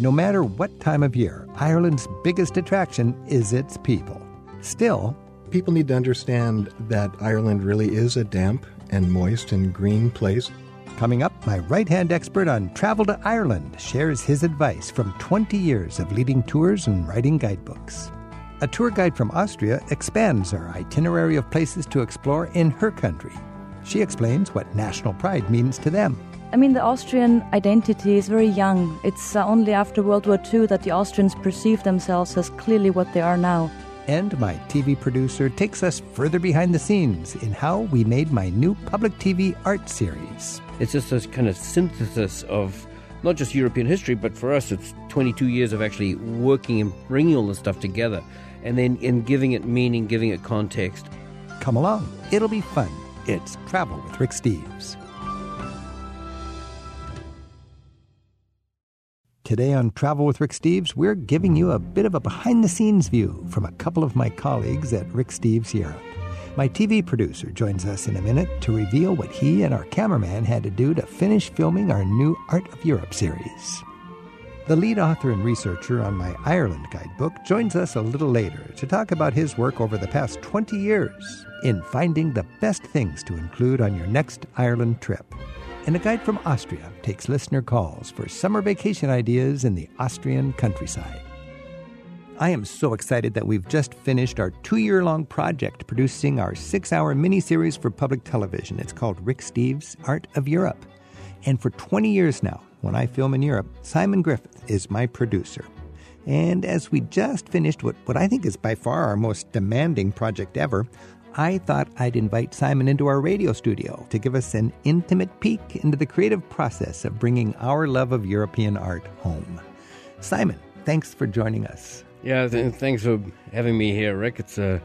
No matter what time of year, Ireland's biggest attraction is its people. Still, people need to understand that Ireland really is a damp and moist and green place. Coming up, my right hand expert on travel to Ireland shares his advice from 20 years of leading tours and writing guidebooks. A tour guide from Austria expands our itinerary of places to explore in her country. She explains what national pride means to them. I mean, the Austrian identity is very young. It's uh, only after World War II that the Austrians perceive themselves as clearly what they are now. And my TV producer takes us further behind the scenes in how we made my new public TV art series. It's just a kind of synthesis of not just European history, but for us, it's 22 years of actually working and bringing all this stuff together and then in giving it meaning, giving it context. Come along, it'll be fun. It's Travel with Rick Steves. Today on Travel with Rick Steves, we're giving you a bit of a behind the scenes view from a couple of my colleagues at Rick Steves Europe. My TV producer joins us in a minute to reveal what he and our cameraman had to do to finish filming our new Art of Europe series. The lead author and researcher on my Ireland guidebook joins us a little later to talk about his work over the past 20 years in finding the best things to include on your next Ireland trip and a guide from Austria takes listener calls for summer vacation ideas in the Austrian countryside. I am so excited that we've just finished our two year long project producing our six hour miniseries for public television. It's called Rick Steves' Art of Europe. And for 20 years now, when I film in Europe, Simon Griffith is my producer. And as we just finished what, what I think is by far our most demanding project ever, I thought I'd invite Simon into our radio studio to give us an intimate peek into the creative process of bringing our love of European art home. Simon, thanks for joining us. Yeah, th- thanks for having me here, Rick. It's uh,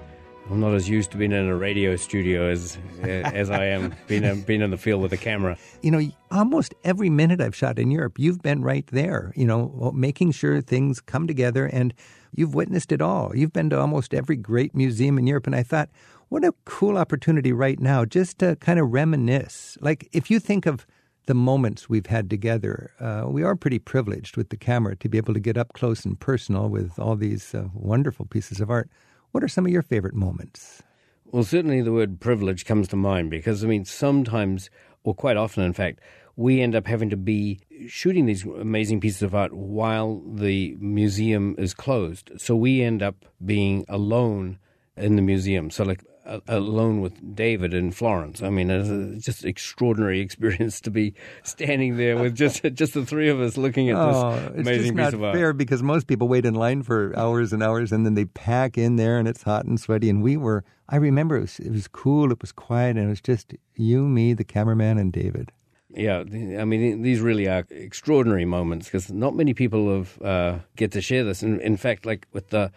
I'm not as used to being in a radio studio as as I am being in, being in the field with a camera. You know, almost every minute I've shot in Europe, you've been right there. You know, making sure things come together, and you've witnessed it all. You've been to almost every great museum in Europe, and I thought what a cool opportunity right now just to kind of reminisce. Like, if you think of the moments we've had together, uh, we are pretty privileged with the camera to be able to get up close and personal with all these uh, wonderful pieces of art. What are some of your favorite moments? Well, certainly the word privilege comes to mind because, I mean, sometimes, or quite often, in fact, we end up having to be shooting these amazing pieces of art while the museum is closed. So we end up being alone in the museum. So, like, alone with David in Florence. I mean, it's just extraordinary experience to be standing there with just just the three of us looking at oh, this amazing piece of art. fair because most people wait in line for hours and hours, and then they pack in there, and it's hot and sweaty. And we were, I remember, it was, it was cool, it was quiet, and it was just you, me, the cameraman, and David. Yeah, I mean, these really are extraordinary moments because not many people have uh, get to share this. In, in fact, like with the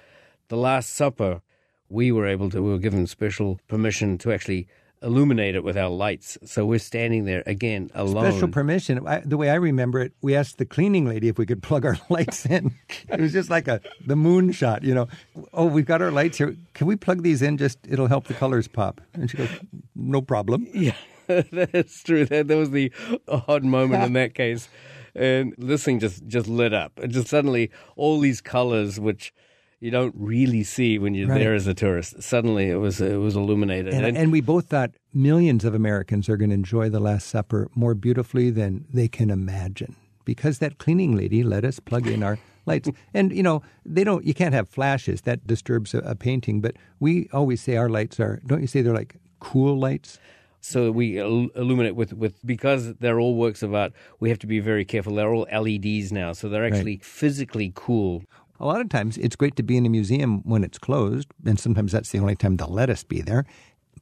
the Last Supper we were able to, we were given special permission to actually illuminate it with our lights. So we're standing there again alone. Special permission. I, the way I remember it, we asked the cleaning lady if we could plug our lights in. it was just like a the moon shot, you know. Oh, we've got our lights here. Can we plug these in? Just it'll help the colors pop. And she goes, "No problem." Yeah, that's true. That that was the odd moment in that case. And this thing just just lit up. And just suddenly all these colors, which you don't really see when you're right. there as a tourist. Suddenly, it was it was illuminated, and, and we both thought millions of Americans are going to enjoy the Last Supper more beautifully than they can imagine because that cleaning lady let us plug in our lights. And you know, they don't. You can't have flashes that disturbs a, a painting. But we always say our lights are. Don't you say they're like cool lights? so we illuminate with, with because they're all works of art we have to be very careful they're all leds now so they're actually right. physically cool a lot of times it's great to be in a museum when it's closed, and sometimes that's the only time they'll let us be there.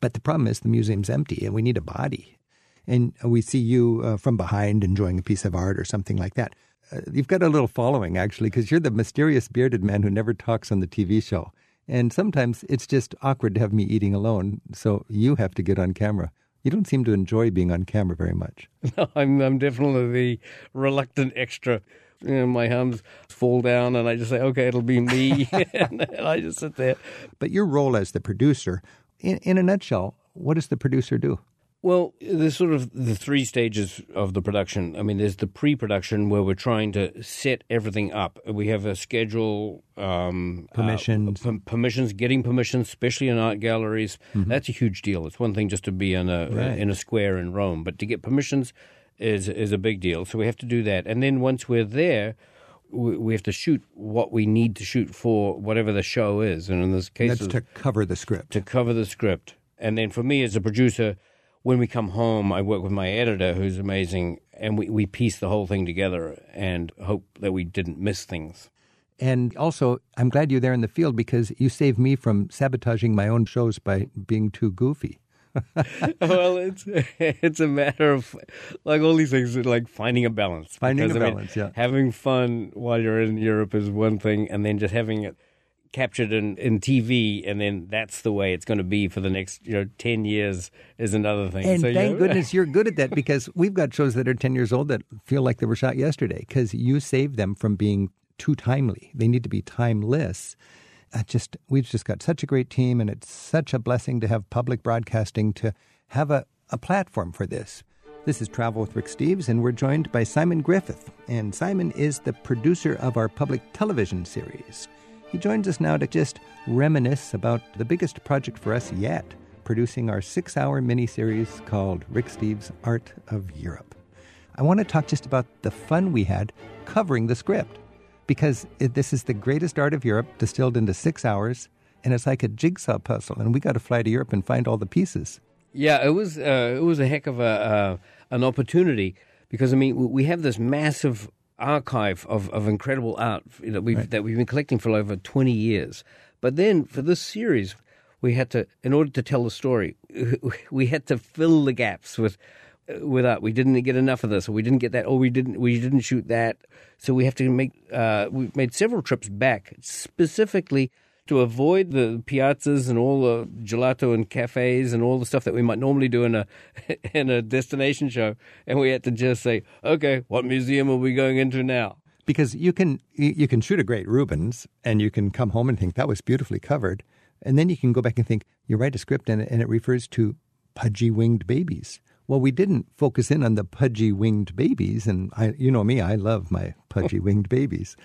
But the problem is the museum's empty and we need a body. And we see you uh, from behind enjoying a piece of art or something like that. Uh, you've got a little following, actually, because you're the mysterious bearded man who never talks on the TV show. And sometimes it's just awkward to have me eating alone, so you have to get on camera. You don't seem to enjoy being on camera very much. No, I'm, I'm definitely the reluctant extra you know, my arms fall down and I just say, okay, it'll be me. and I just sit there. But your role as the producer, in, in a nutshell, what does the producer do? Well, there's sort of the three stages of the production. I mean, there's the pre-production where we're trying to set everything up. We have a schedule, um, permissions, uh, p- permissions, getting permissions, especially in art galleries. Mm-hmm. That's a huge deal. It's one thing just to be in a right. in a square in Rome, but to get permissions is is a big deal. So we have to do that, and then once we're there, we have to shoot what we need to shoot for whatever the show is. And in this case, that's to cover the script. To cover the script, and then for me as a producer when we come home, I work with my editor, who's amazing, and we, we piece the whole thing together and hope that we didn't miss things. And also, I'm glad you're there in the field because you saved me from sabotaging my own shows by being too goofy. well, it's it's a matter of like all these things, like finding a balance. Finding because, a balance, mean, yeah. Having fun while you're in Europe is one thing, and then just having it captured in, in TV, and then that's the way it's going to be for the next you know ten years is another thing. And so, thank goodness you're good at that because we've got shows that are ten years old that feel like they were shot yesterday because you saved them from being too timely. They need to be timeless. Uh, just we've just got such a great team, and it's such a blessing to have public broadcasting to have a, a platform for this. This is Travel with Rick Steves, and we're joined by Simon Griffith. And Simon is the producer of our public television series. He joins us now to just reminisce about the biggest project for us yet, producing our six hour miniseries called Rick Steves' Art of Europe. I want to talk just about the fun we had covering the script, because it, this is the greatest art of Europe distilled into six hours, and it's like a jigsaw puzzle, and we got to fly to Europe and find all the pieces. Yeah, it was uh, it was a heck of a uh, an opportunity because I mean we have this massive archive of, of incredible art that we've right. that we've been collecting for over twenty years. But then for this series, we had to, in order to tell the story, we had to fill the gaps with with art. We didn't get enough of this, or we didn't get that, or we didn't we didn't shoot that. So we have to make. Uh, we made several trips back specifically to avoid the piazzas and all the gelato and cafes and all the stuff that we might normally do in a in a destination show, and we had to just say, okay, what museum are we going into now? Because you can you can shoot a great Rubens, and you can come home and think that was beautifully covered, and then you can go back and think you write a script and, and it refers to pudgy winged babies. Well, we didn't focus in on the pudgy winged babies, and I, you know me, I love my pudgy winged babies.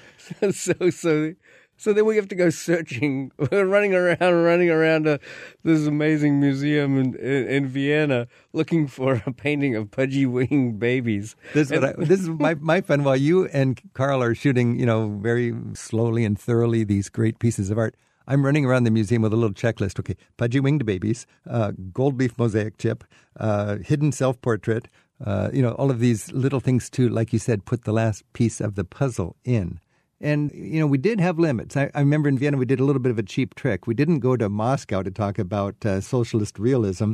so, so so then we have to go searching, We're running around, running around a, this amazing museum in, in, in, Vienna looking for a painting of pudgy winged babies. This is, I, this is my, my fun. While you and Carl are shooting, you know, very slowly and thoroughly these great pieces of art, I'm running around the museum with a little checklist. Okay, pudgy winged babies, uh, gold leaf mosaic chip, uh, hidden self portrait. Uh, you know, all of these little things to, like you said, put the last piece of the puzzle in. And, you know, we did have limits. I, I, remember in Vienna we did a little bit of a cheap trick. We didn't go to Moscow to talk about uh, socialist realism,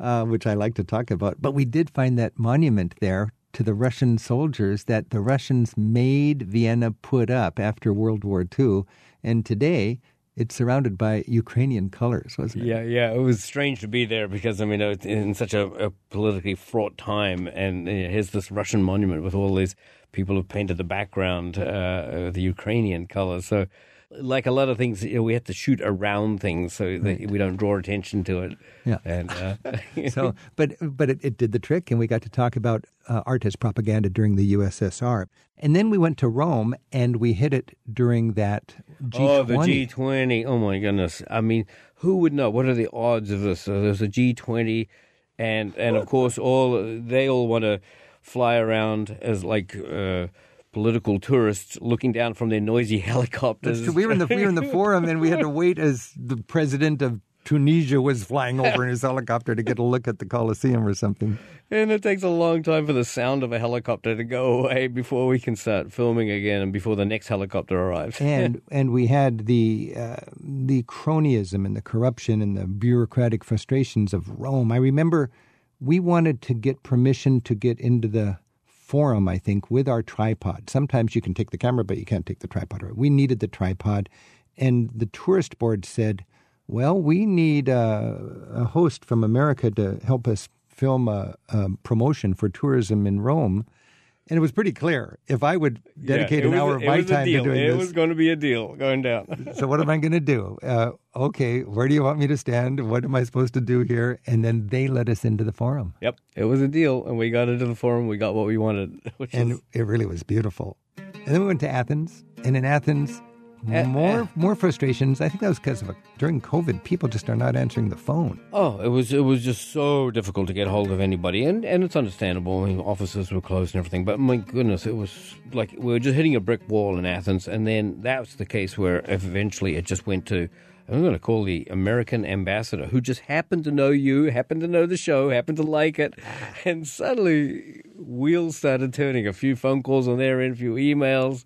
uh, which I like to talk about, but we did find that monument there to the Russian soldiers that the Russians made Vienna put up after World War II. And today, it's surrounded by Ukrainian colors, wasn't it? Yeah, yeah. It was strange to be there because I mean, in such a, a politically fraught time, and you know, here's this Russian monument with all these people who painted the background, uh, the Ukrainian colors. So, like a lot of things, you know, we have to shoot around things so that right. we don't draw attention to it. Yeah. And uh, so, but but it, it, did the trick, and we got to talk about uh, art as propaganda during the USSR, and then we went to Rome and we hit it during that G20. Oh, the G20! Oh my goodness! I mean, who would know? What are the odds of this? So there's a G20, and and of course, all they all want to fly around as like uh, political tourists looking down from their noisy helicopters. we were in the we were in the forum and we had to wait as the president of Tunisia was flying over in his helicopter to get a look at the Colosseum or something. And it takes a long time for the sound of a helicopter to go away before we can start filming again and before the next helicopter arrives. and and we had the uh, the cronyism and the corruption and the bureaucratic frustrations of Rome. I remember we wanted to get permission to get into the forum, I think, with our tripod. Sometimes you can take the camera, but you can't take the tripod. We needed the tripod. And the tourist board said, well, we need a, a host from America to help us film a, a, promotion for tourism in Rome. And it was pretty clear. If I would dedicate Yeah, an hour was- of my a time to doing It this, it was going to be a deal going down. so what am I going to do? Uh, okay, where do you want me to stand? What am I supposed to do here? And then they let us into the forum, yep, it was a deal, and we got into the forum. We got what we wanted, and is it really was beautiful. And then we went to Athens, and in Athens, more uh. more frustrations. I think that was because of a, during COVID, people just are not answering the phone. Oh, it was it was just so difficult to get hold of anybody, and and it's understandable. I mean, offices were closed and everything, but my goodness, it was like we were just hitting a brick wall in Athens, and then that was the case where eventually it just went to. I'm going to call the American ambassador, who just happened to know you, happened to know the show, happened to like it, and suddenly wheels started turning. A few phone calls on their end, a few emails,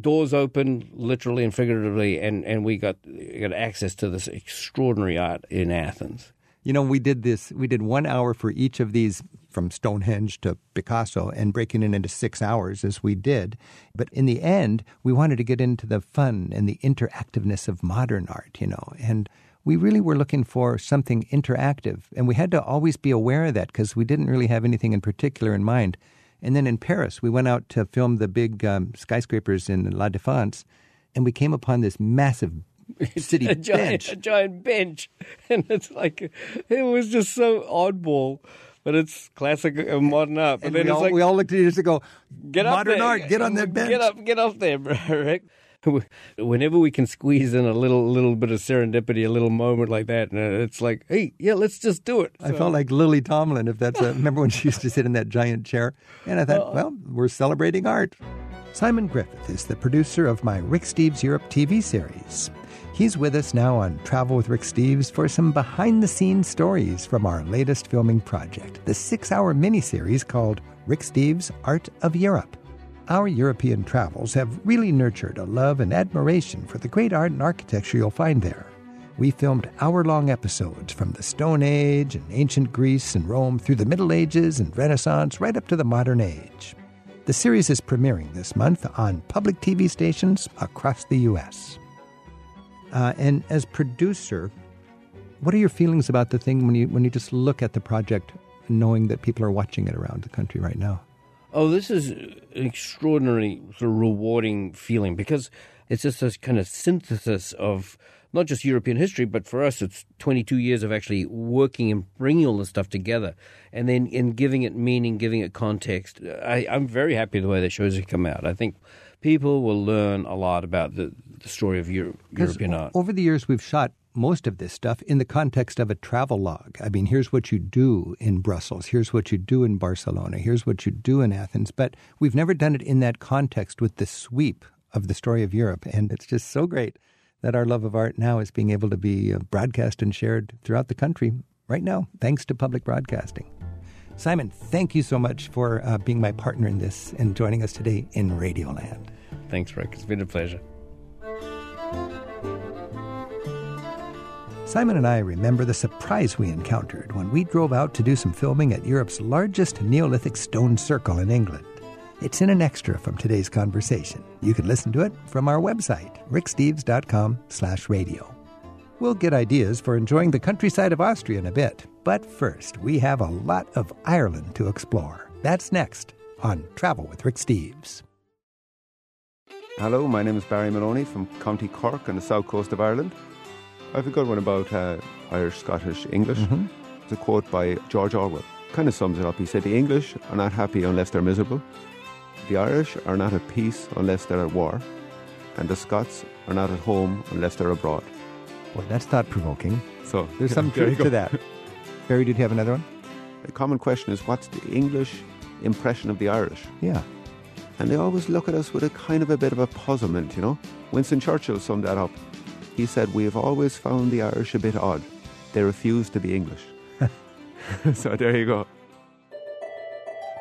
doors open literally and figuratively, and, and we got got access to this extraordinary art in Athens. You know, we did this. We did one hour for each of these, from Stonehenge to Picasso, and breaking it into six hours as we did. But in the end, we wanted to get into the fun and the interactiveness of modern art. You know, and we really were looking for something interactive, and we had to always be aware of that because we didn't really have anything in particular in mind. And then in Paris, we went out to film the big um, skyscrapers in La Défense, and we came upon this massive city a giant, bench. a giant bench, and it's like it was just so oddball, but it's classic uh, modern art. But And then we it's all, like we all looked at each other and go, get up modern there, art, get on that bench. get up, get off there, Rick. Whenever we can squeeze in a little, little bit of serendipity, a little moment like that, and uh, it's like, hey, yeah, let's just do it. I felt like Lily Tomlin, if that's a. remember when she used to sit in that giant chair? And I thought, well, we're celebrating art. Simon Griffith is the producer of my Rick Steves Europe TV series. He's with us now on Travel with Rick Steves for some behind the scenes stories from our latest filming project, the six hour miniseries called Rick Steves Art of Europe. Our European travels have really nurtured a love and admiration for the great art and architecture you'll find there. We filmed hour long episodes from the Stone Age and ancient Greece and Rome through the Middle Ages and Renaissance right up to the modern age. The series is premiering this month on public TV stations across the U.S. Uh, and as producer, what are your feelings about the thing when you when you just look at the project, knowing that people are watching it around the country right now? Oh, this is an extraordinary, sort of rewarding feeling because it's just this kind of synthesis of not just European history, but for us, it's 22 years of actually working and bringing all this stuff together and then in giving it meaning, giving it context. I, I'm very happy the way the shows have come out. I think people will learn a lot about the, the story of Euro, European art. Over the years, we've shot most of this stuff in the context of a travel log. I mean, here's what you do in Brussels, here's what you do in Barcelona, here's what you do in Athens, but we've never done it in that context with the sweep of the story of Europe. And it's just so great that our love of art now is being able to be uh, broadcast and shared throughout the country right now, thanks to public broadcasting. Simon, thank you so much for uh, being my partner in this and joining us today in Radioland. Thanks, Rick. It's been a pleasure. Simon and I remember the surprise we encountered when we drove out to do some filming at Europe's largest Neolithic stone circle in England. It's in an extra from today's conversation. You can listen to it from our website, ricksteves.com slash radio. We'll get ideas for enjoying the countryside of Austria in a bit, but first, we have a lot of Ireland to explore. That's next on Travel with Rick Steves. Hello, my name is Barry Maloney from County Cork on the south coast of Ireland. I have a good one about uh, Irish, Scottish, English. It's a quote by George Orwell. Kind of sums it up. He said, The English are not happy unless they're miserable. The Irish are not at peace unless they're at war. And the Scots are not at home unless they're abroad. Boy, that's thought provoking. So There's some truth to that. Barry, did you have another one? A common question is, what's the English impression of the Irish? Yeah. And they always look at us with a kind of a bit of a puzzlement, you know? Winston Churchill summed that up. He said, We have always found the Irish a bit odd. They refuse to be English. so there you go.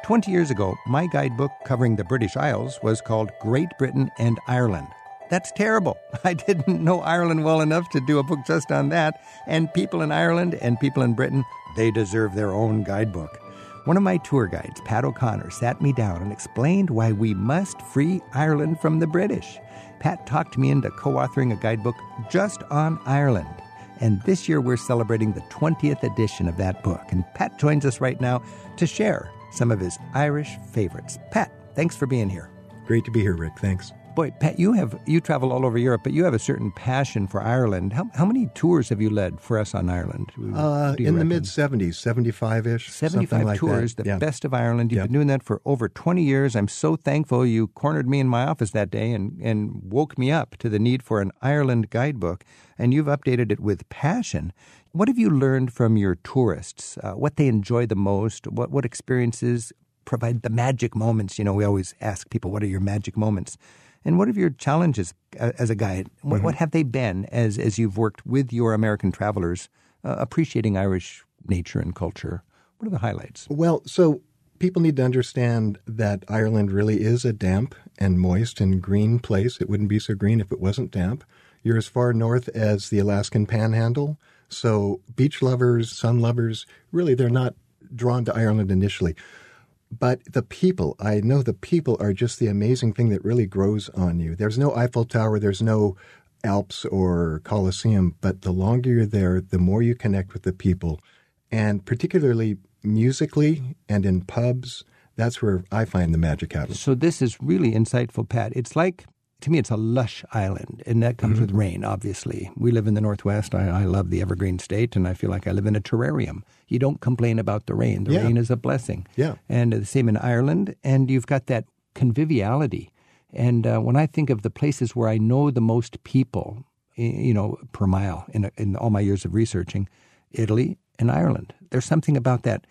20 years ago, my guidebook covering the British Isles was called Great Britain and Ireland. That's terrible. I didn't know Ireland well enough to do a book just on that. And people in Ireland and people in Britain, they deserve their own guidebook. One of my tour guides, Pat O'Connor, sat me down and explained why we must free Ireland from the British. Pat talked me into co authoring a guidebook just on Ireland. And this year we're celebrating the 20th edition of that book. And Pat joins us right now to share some of his Irish favorites. Pat, Thanks for being here. Great to be here, Rick. Thanks. Boy, Pat, you have you travel all over Europe, but you have a certain passion for Ireland. How, how many tours have you led for us on Ireland? Uh, in the mid 70s, 75 ish. 75 like tours, that. the yeah. best of Ireland. You've been doing that for over 20 years. I'm so thankful you cornered me in my office that day and, and woke me up to the need for an Ireland guidebook, and you've updated it with passion. What have you learned from your tourists? Uh, what they enjoy the most? What, what experiences provide the magic moments? You know, we always ask people, what are your magic moments? And what are your challenges uh, as a guide? What, what have they been as, as you've worked with your American travelers, uh, appreciating Irish nature and culture? What are the highlights? Well, so people need to understand that Ireland really is a damp and moist and green place. It wouldn't be so green if it wasn't damp. You're as far north as the Alaskan Panhandle. So beach lovers, sun lovers, really they're not drawn to Ireland initially. But the people, I know the people are just the amazing thing that really grows on you. There's no Eiffel Tower, there's no Alps or Colosseum, but the longer you're there, the more you connect with the people. And particularly musically and in pubs, that's where I find the magic happens. So this is really insightful, Pat. It's like to me, it's a lush island, and that comes with rain. Obviously, we live in the Northwest. I, I love the evergreen state, and I feel like I live in a terrarium. You don't complain about the rain. The Yeah. rain is a blessing. Yeah. and the same in Ireland. And you've got that conviviality. And uh, when I think of the places where I know the most people, you know, per mile in, in all my years of researching, Italy and Ireland. There's something about that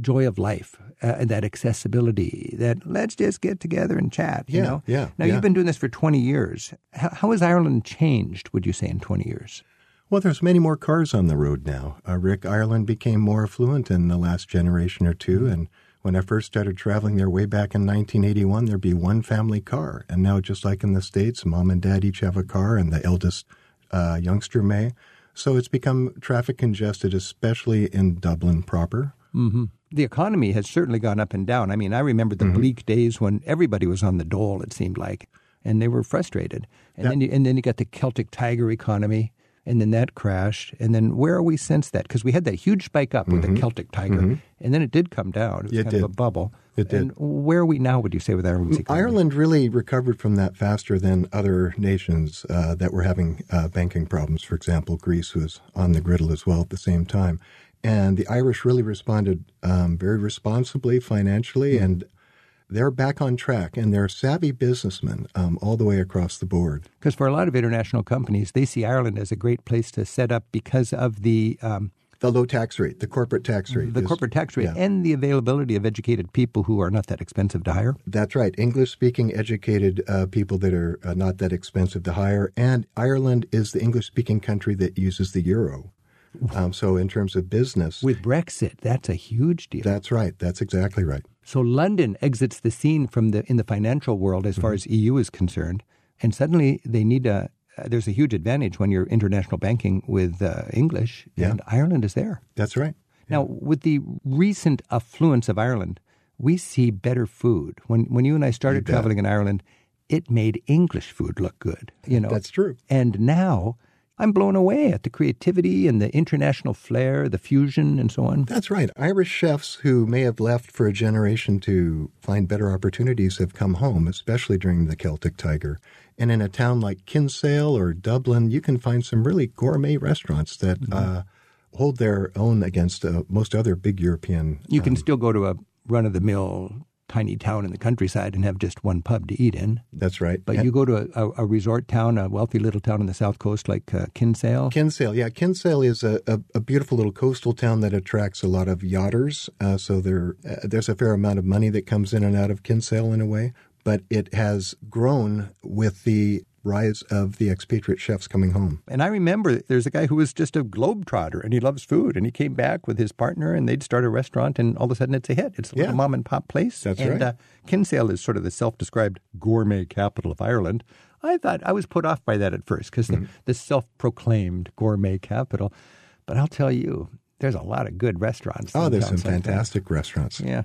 joy of life, uh, that accessibility, that let's just get together and chat. You Yeah, know. yeah, Now yeah. you've been doing this for 20 years. How, how has Ireland changed? Would you say in 20 years? Well, there's many more cars on the road now. Uh, Rick, Ireland became more affluent in the last generation or two. And when I first started traveling there way back in 1981, there'd be one family car. And now, just like in the States, mom and dad each have a car, and the eldest uh, youngster may. So it's become traffic congested, especially in Dublin proper. The economy has certainly gone up and down. I mean, I remember the bleak days when everybody was on the dole. It seemed like, and they were frustrated. And then, you, and then you got the Celtic Tiger economy, and then that crashed. And then where are we since that? Because we had that huge spike up with the Celtic Tiger, and then it did come down. It was It kind did. of a bubble. It did. And where are we now? Would you say with Ireland's economy? Ireland really recovered from that faster than other nations uh, that were having uh, banking problems. For example, Greece was on the griddle as well at the same time. And the Irish really responded um, very responsibly financially, and they're back on track. And they're savvy businessmen um, all the way across the board. Because for a lot of international companies, they see Ireland as a great place to set up because of the um, The low tax rate, the corporate tax rate. the is- corporate tax rate yeah. and the availability of educated people who are not that expensive to hire. That's right. English speaking, educated uh, people that are uh, not that expensive to hire. And Ireland is the English speaking country that uses the euro. Um, so, in terms of business, With Brexit, that's a huge deal. that's right. That's exactly right. so London exits the scene from the in the financial world as far as EU is concerned, and suddenly they need a. Uh, there's a huge advantage when you're international banking with uh, English, Yeah. and Ireland is there. That's right. Now, with the recent affluence of Ireland, we see better food. When when you and I started traveling in Ireland, it made English food look good. You know, That's true. And now I'm blown away at the creativity and the international flair, the fusion, and so on. That's right. Irish chefs who may have left for a generation to find better opportunities have come home, especially during the Celtic Tiger. And in a town like Kinsale or Dublin, you can find some really gourmet restaurants that uh, hold their own against uh, most other big European. You can still go to a run of the mill tiny town in the countryside and have just one pub to eat in. That's right. But And- you go to a, a, resort town, a wealthy little town on the south coast like uh, Kinsale. Kinsale, yeah, Kinsale is a, a, a beautiful little coastal town that attracts a lot of yachters. Uh, so there, uh, there's a fair amount of money that comes in and out of Kinsale in a way. But it has grown with the rise of the expatriate chefs coming home. And I remember there's a guy who was just a globetrotter and he loves food. And he came back with his partner and they'd start a restaurant and all of a sudden it's a hit. It's a little Yeah. mom and pop place. That's and, right. Uh, Kinsale is sort of the self described gourmet capital of Ireland. I thought I was put off by that at first because Mm-hmm. the, the self proclaimed gourmet capital. But I'll tell you, there's a lot of good restaurants. Oh, there's some towns like that. fantastic restaurants. Yeah.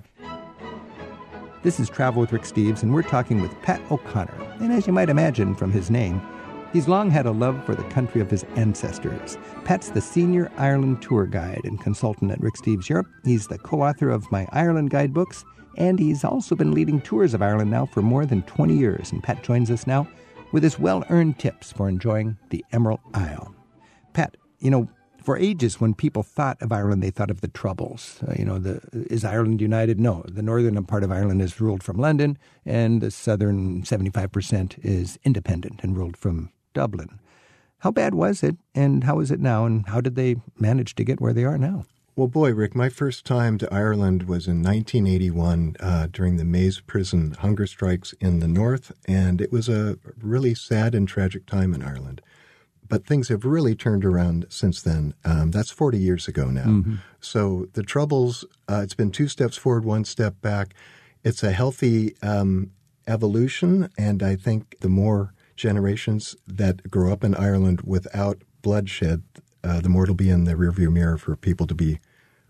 This is Travel with Rick Steves, and we're talking with Pat O'Connor. And as you might imagine from his name, He's long had a love for the country of his ancestors. Pat's the senior Ireland tour guide and consultant at Rick Steves Europe. He's the co author of my Ireland guidebooks, and he's also been leading tours of Ireland now for more than 20 years. And Pat joins us now with his well earned tips for enjoying the Emerald Isle. Pat, you know, for ages, when people thought of Ireland, they thought of the Troubles. Uh, you know, the, is Ireland united? No. The northern part of Ireland is ruled from London, and the southern 75% is independent and ruled from Dublin. How bad was it, and how is it now, and how did they manage to get where they are now? Well, boy, Rick, my first time to Ireland was in 1981 uh, during the Maze prison hunger strikes in the north, and it was a really sad and tragic time in Ireland. But things have really turned around since then. Um, that's 40 years ago now. Mm-hmm. So the troubles, uh, it's been two steps forward, one step back. It's a healthy um, evolution, and I think the more generations that grow up in Ireland without bloodshed, uh, the more it'll be in the rearview mirror for people to be.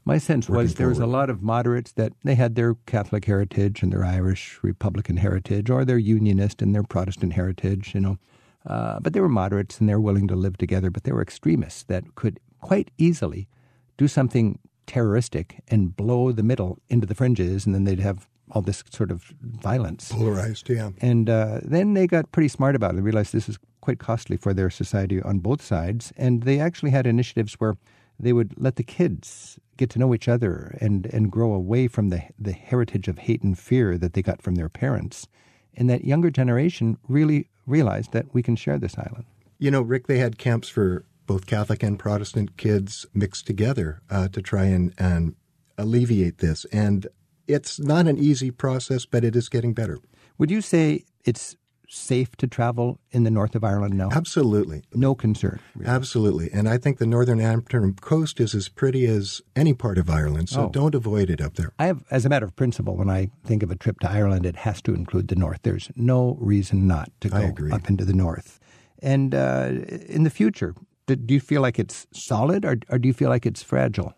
My sense was there was a lot of moderates that they had their Catholic heritage and their Irish Republican heritage, or their Unionist and their Protestant heritage, you know. Uh, but they were moderates and they were willing to live together, but they were extremists that could quite easily do something terroristic and blow the middle into the fringes, and then they'd have all this sort of violence. Polarized, yeah. And uh, then they got pretty smart about it. They realized this is quite costly for their society on both sides. And they actually had initiatives where they would let the kids get to know each other and, and grow away from the, the heritage of hate and fear that they got from their parents. And that younger generation really realized that we can share this island. You know, Rick, they had camps for both Catholic and Protestant kids mixed together uh, to try and, and alleviate this. And it's not an easy process, but it is getting better. Would you say it's safe to travel in the north of Ireland now? Absolutely. No concern. Really. Absolutely. And I think the northern Antrim coast is as pretty as any part of Ireland, so oh. don't avoid it up there. I have, as a matter of principle, when I think of a trip to Ireland, it has to include the north. There's no reason not to go up into the north. And uh, in the future, do you feel like it's solid or, or do you feel like it's fragile?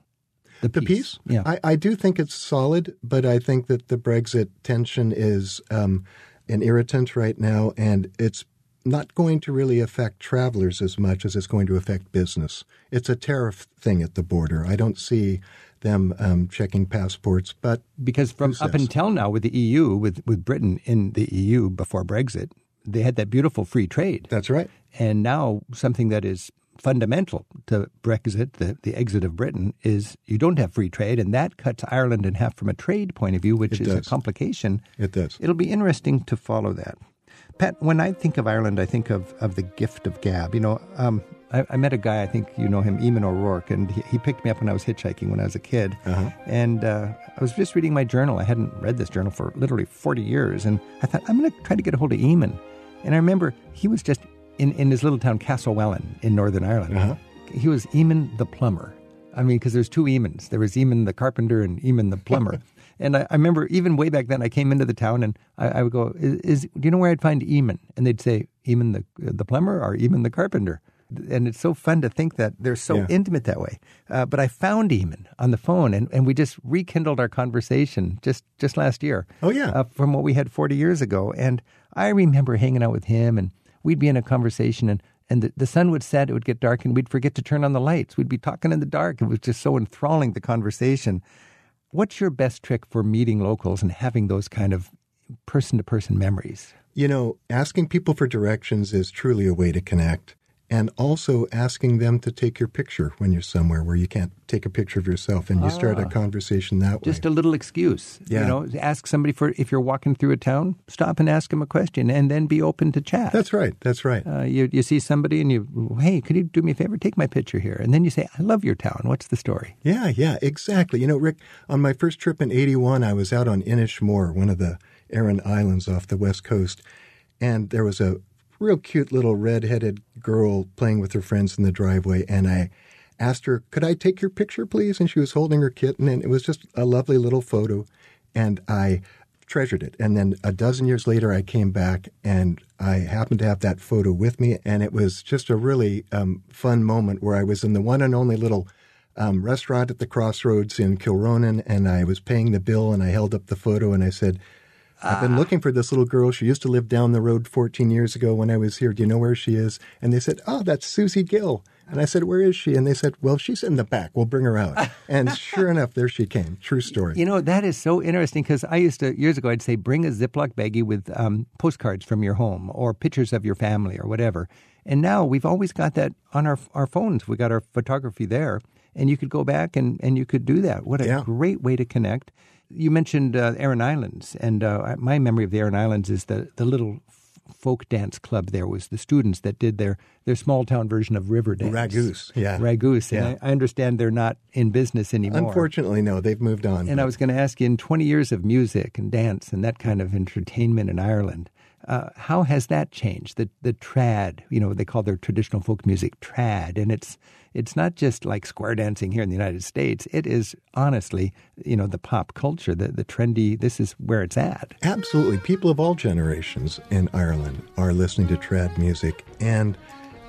The peace. The peace? Yeah. I, I, do think it's solid, but I think that the Brexit tension is um, an irritant right now, and it's not going to really affect travelers as much as it's going to affect business. It's a tariff thing at the border. I don't see them um, checking passports, but because from up until now with the EU, with with Britain in the EU before Brexit, they had that beautiful free trade. That's right. And now something that is fundamental to Brexit, the, the exit of Britain, is you don't have free trade, and that cuts Ireland in half from a trade point of view, which it is does. a complication. It does. It'll be interesting to follow that. Pat, when I think of Ireland, I think of, of the gift of gab. You know, um, I, I, met a guy, I think you know him, Eamon O'Rourke, and he, he picked me up when I was hitchhiking when I was a kid. Uh-huh. And uh, I was just reading my journal. I hadn't read this journal for literally 40 years, and I thought, I'm going to try to get a hold of Eamon. And I remember he was just in, in his little town Castlewellan in Northern Ireland. Uh-huh. He was Eamon the plumber. I mean, because there's two Eamons. There was Eamon the carpenter and Eamon the plumber. and I, I, remember even way back then, I came into the town and I, I would go, is, is, do you know where I'd find Eamon? And they'd say, Eamon the, the plumber or Eamon the carpenter? And it's so fun to think that they're so yeah. intimate that way. Uh, but I found Eamon on the phone, and, and we just rekindled our conversation just, just last year. Oh, yeah. Uh, from what we had 40 years ago. And I remember hanging out with him and – we'd be in a conversation and and the, the sun would set, it would get dark, and we'd forget to turn on the lights. We'd be talking in the dark. It was just so enthralling, the conversation. What's your best trick for meeting locals and having those kind of person to person memories? You know, asking people for directions is truly a way to connect and also asking them to take your picture when you're somewhere where you can't take a picture of yourself and you ah, start a ah. conversation that way. Just a little excuse. Yeah. You know, ask somebody for if you're walking through a town, stop and ask them a question and then be open to chat. That's right. That's right. Uh, you, you see somebody and you, hey, could you do me a favor? Take my picture here. And then you say, I love your town. What's the story? Yeah, yeah, exactly. You know, Rick, on my first trip in 81, I was out on Inishmore, one of the Aran Islands off the west coast. And there was a real cute little red-headed girl playing with her friends in the driveway, and I asked her, "Could I take your picture, please?" And she was holding her kitten, and it was just a lovely little photo, and I treasured it. And then a dozen years later, I came back, and I happened to have that photo with me, and it was just a really um, fun moment where I was in the one and only little um, restaurant at the crossroads in Kilronan, and I was paying the bill, and I held up the photo, and I said I've been looking for this little girl. She used to live down the road 14 years ago when I was here. Do you know where she is? And they said, Oh, that's Susie Gill. And I said, Where is she? And they said, Well, she's in the back. We'll bring her out. And sure enough, there she came. True story. You know, that is so interesting because I used to, years ago, I'd say, bring a Ziploc baggie with um, postcards from your home or pictures of your family or whatever. And now we've always got that on our, our phones. We got our photography there. And you could go back and, and you could do that. What a Yeah. great way to connect. You mentioned uh, Aran Islands, and uh, my memory of the Aran Islands is the, the little folk dance club there was the students that did their, their small town version of river dance. Ragús, yeah. Ragús. Yeah. And I, I understand they're not in business anymore. Unfortunately, no, they've moved on. And I was going to ask you, in 20 years of music and dance and that kind of entertainment in Ireland, uh, how has that changed? The the trad, you know, they call their traditional folk music trad, and it's it's not just like square dancing here in the United States. It is honestly, you know, the pop culture, the the trendy. This is where it's at. Absolutely. People of all generations in Ireland are listening to trad music. And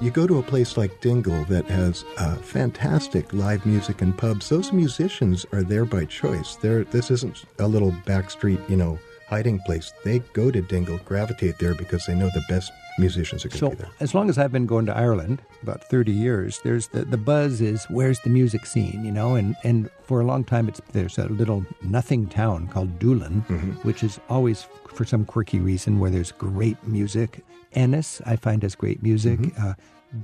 you go to a place like Dingle that has uh, fantastic live music and pubs. Those musicians are there by choice. They're, this isn't a little backstreet, you know, hiding place. They go to Dingle, gravitate there because they know the best musicians are going to So be there. as long as I've been going to Ireland, about thirty years, there's the, the buzz is where's the music scene, you know, and, and for a long time it's there's a little nothing town called Doolin, Mm-hmm. which is always for some quirky reason where there's great music. Ennis I find has great music. Uh,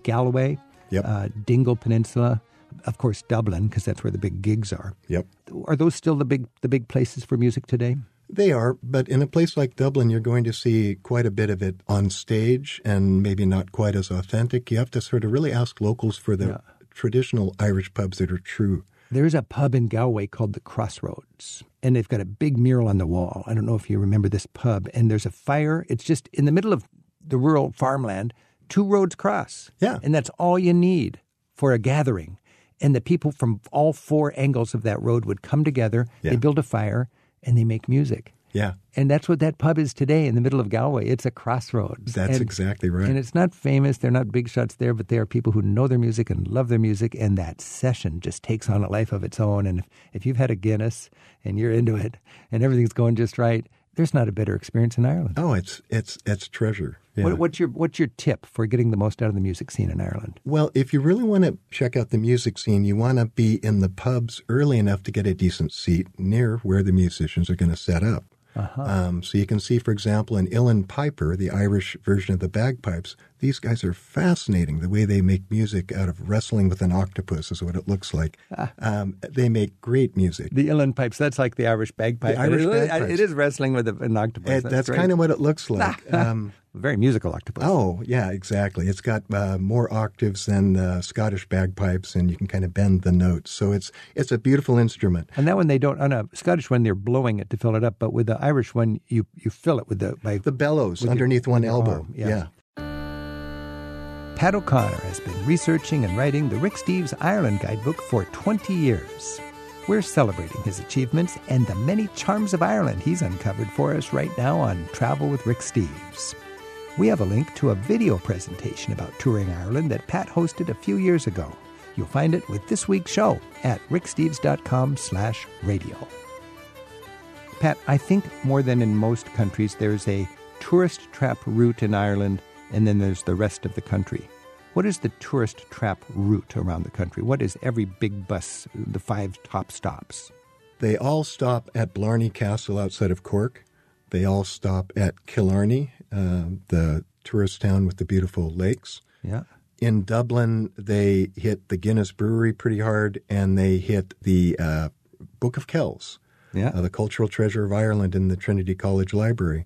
Galway, Mm-hmm. Yep. uh, Dingle Peninsula, of course Dublin because that's where the big gigs are. Yep. Are those still the big the big places for music today? They are, but in a place like Dublin, you're going to see quite a bit of it on stage and maybe not quite as authentic. You have to sort of really ask locals for the traditional Irish pubs that are true. There's a pub in Galway called the Crossroads, and they've got a big mural on the wall. I don't know if you remember this pub. And there's a fire. It's just in the middle of the rural farmland. Two roads cross. Yeah. And that's all you need for a gathering. And the people from all four angles of that road would come together. Yeah. They build a fire and they make music. Yeah, And that's what that pub is today in the middle of Galway. It's a crossroads. that's And- exactly right. and it's not famous. They're not big shots there, but they are people who know their music and love their music. And that session just takes on a life of its own. And if, if you've had a Guinness and you're into it and everything's going just right, there's not a better experience in Ireland. oh, it's it's it's treasure. Yeah. What, what's your what's your tip for getting the most out of the music scene in Ireland? Well, if you really want to check out the music scene, you want to be in the pubs early enough to get a decent seat near where the musicians are going to set up. Um, so you can see, for example, in Uilleann Piper, the Irish version of the bagpipes, these guys are fascinating. The way they make music out of wrestling with an octopus is what it looks like. Um, they make great music. The Uilleann pipes. That's like the Irish bagpipe. The Irish it, is- bagpipes. it is wrestling with an octopus. It- that's great. kind of what it looks like. Um, very musical octopus. Oh, yeah, exactly. It's got uh, more octaves than uh, Scottish bagpipes, and you can kind of bend the notes. So it's it's a beautiful instrument. And that one they don't on a Scottish one they're blowing it to fill it up, but with the Irish one you you fill it with the by The bellows underneath one elbow. arm, yeah. yeah. Pat O'Connor has been researching and writing the Rick Steves Ireland Guidebook for 20 years. We're celebrating his achievements and the many charms of Ireland he's uncovered for us right now on Travel with Rick Steves. We have a link to a video presentation about touring Ireland that Pat hosted a few years ago. You'll find it with this week's show at ricksteves.com slash radio. Pat, I think more than in most countries, there's a tourist trap route in Ireland, and then there's the rest of the country. What is the tourist trap route around the country? What is every big bus, the five top stops? They all stop at Blarney Castle outside of Cork. They all stop at Killarney, uh, the tourist town with the beautiful lakes. Yeah. In Dublin, they hit the Guinness Brewery pretty hard, and they hit the uh, Book of Kells, Yeah. uh, the cultural treasure of Ireland in the Trinity College Library.